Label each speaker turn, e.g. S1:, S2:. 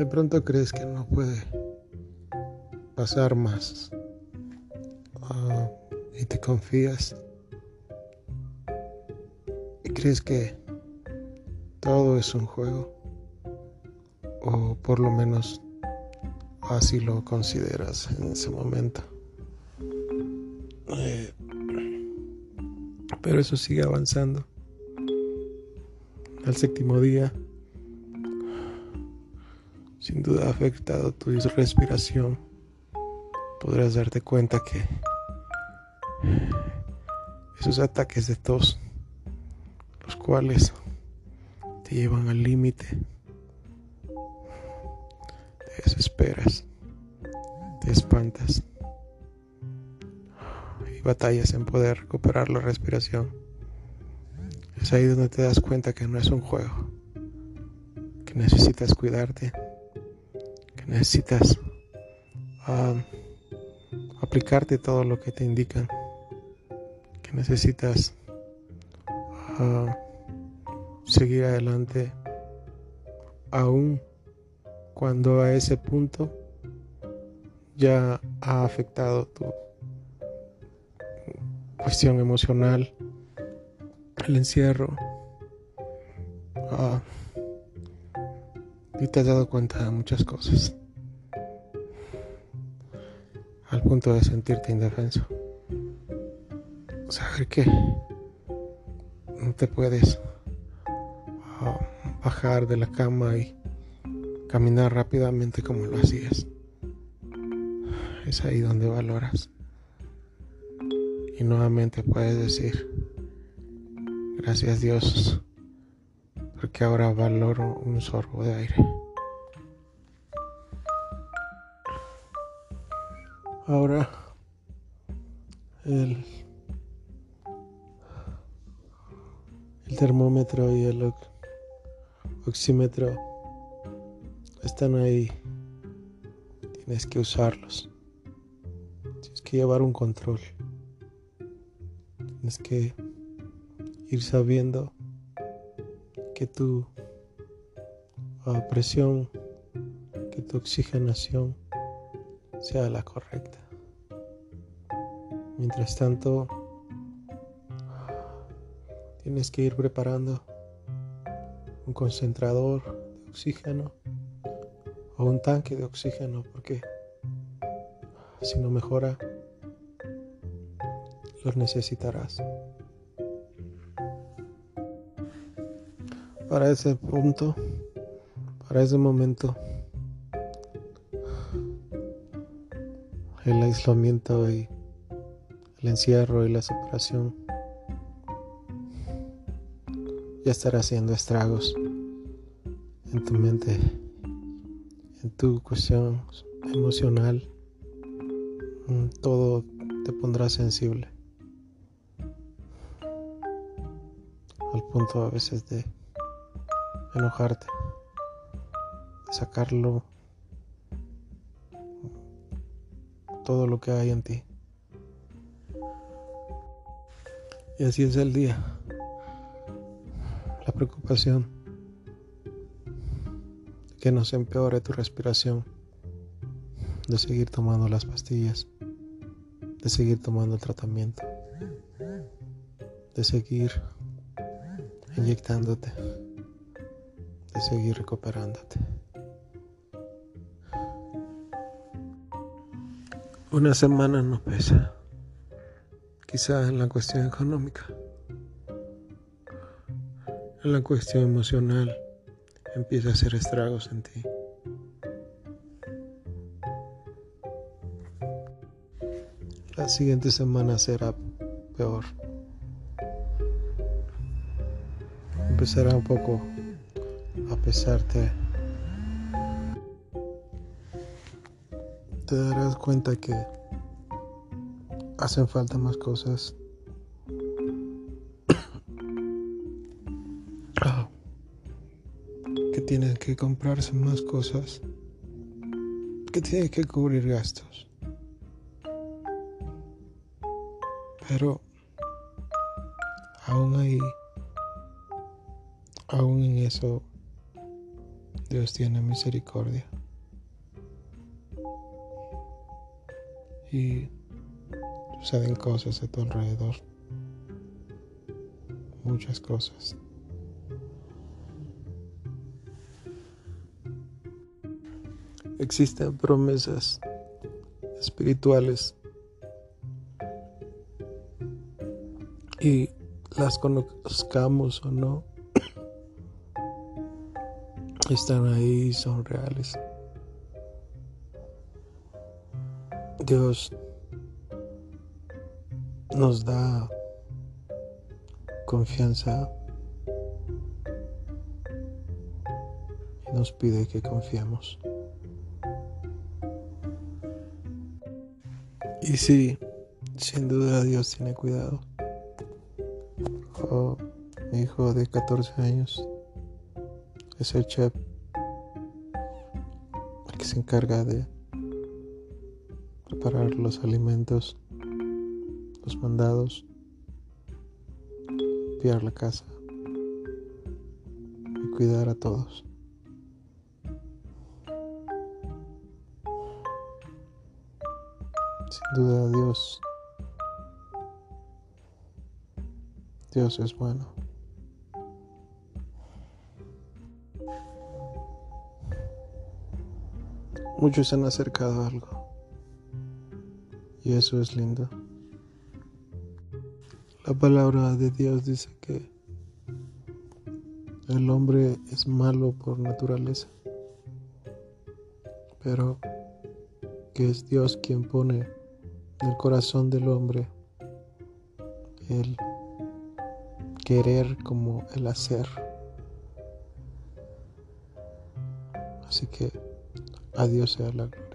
S1: De pronto crees que no puede pasar más uh, y te confías y crees que todo es un juego o por lo menos así lo consideras en ese momento. Eh, pero eso sigue avanzando. Al séptimo día, sin duda ha afectado tu respiración. Podrás darte cuenta que esos ataques de tos, los cuales te llevan al límite, te desesperas, te espantas y batallas en poder recuperar la respiración. Es ahí donde te das cuenta que no es un juego, que necesitas cuidarte, necesitas um, aplicarte todo lo que te indican, que necesitas uh, seguir adelante aún cuando a ese punto ya ha afectado tu cuestión emocional, el encierro. Ah, y te has dado cuenta de muchas cosas. Al punto de sentirte indefenso. Saber que no te puedes ah, bajar de la cama y caminar rápidamente como lo hacías. Es ahí donde valoras y nuevamente puedes decir, gracias Dios, porque ahora valoro un sorbo de aire. Ahora el, termómetro y el oxímetro están ahí. Tienes que usarlos. Tienes que llevar un control. Tienes que ir sabiendo que tu ah, presión, que tu oxigenación sea la correcta. Mientras tanto, tienes que ir preparando un concentrador de oxígeno o un tanque de oxígeno porque si no mejora los necesitarás. Para ese punto, para ese momento, el aislamiento y el encierro y la separación ya estará haciendo estragos en tu mente, en tu cuestión emocional, todo te pondrá sensible. al punto a veces de enojarte, de sacarlo todo lo que hay en ti. Y así es el día. La preocupación. De que no se empeore tu respiración, de seguir tomando las pastillas, de seguir tomando el tratamiento, de seguir inyectándote, de seguir recuperándote. Una semana no pesa, quizá en la cuestión económica, en la cuestión emocional empieza a hacer estragos en ti. La siguiente semana será peor. empezará un poco a pesarte. Te darás cuenta que hacen falta más cosas. que tienen que comprarse más cosas. Que tienen que cubrir gastos. Pero aún hay aún en eso Dios tiene misericordia. Y suceden cosas a tu alrededor. Muchas cosas. Existen promesas espirituales y las conozcamos o no, están ahí, son reales. Dios nos da confianza y nos pide que confiemos. Y sí, sin duda Dios tiene cuidado. Mi hijo de 14 años es el chef el que se encarga de preparar los alimentos, los mandados, limpiar la casa y cuidar a todos. Sin duda Dios, Dios es bueno. Muchos han acercado a algo y eso es lindo. La palabra de Dios dice que el hombre es malo por naturaleza, pero que es Dios quien pone el corazón del hombre, el querer como el hacer. Así que a Dios sea la gloria.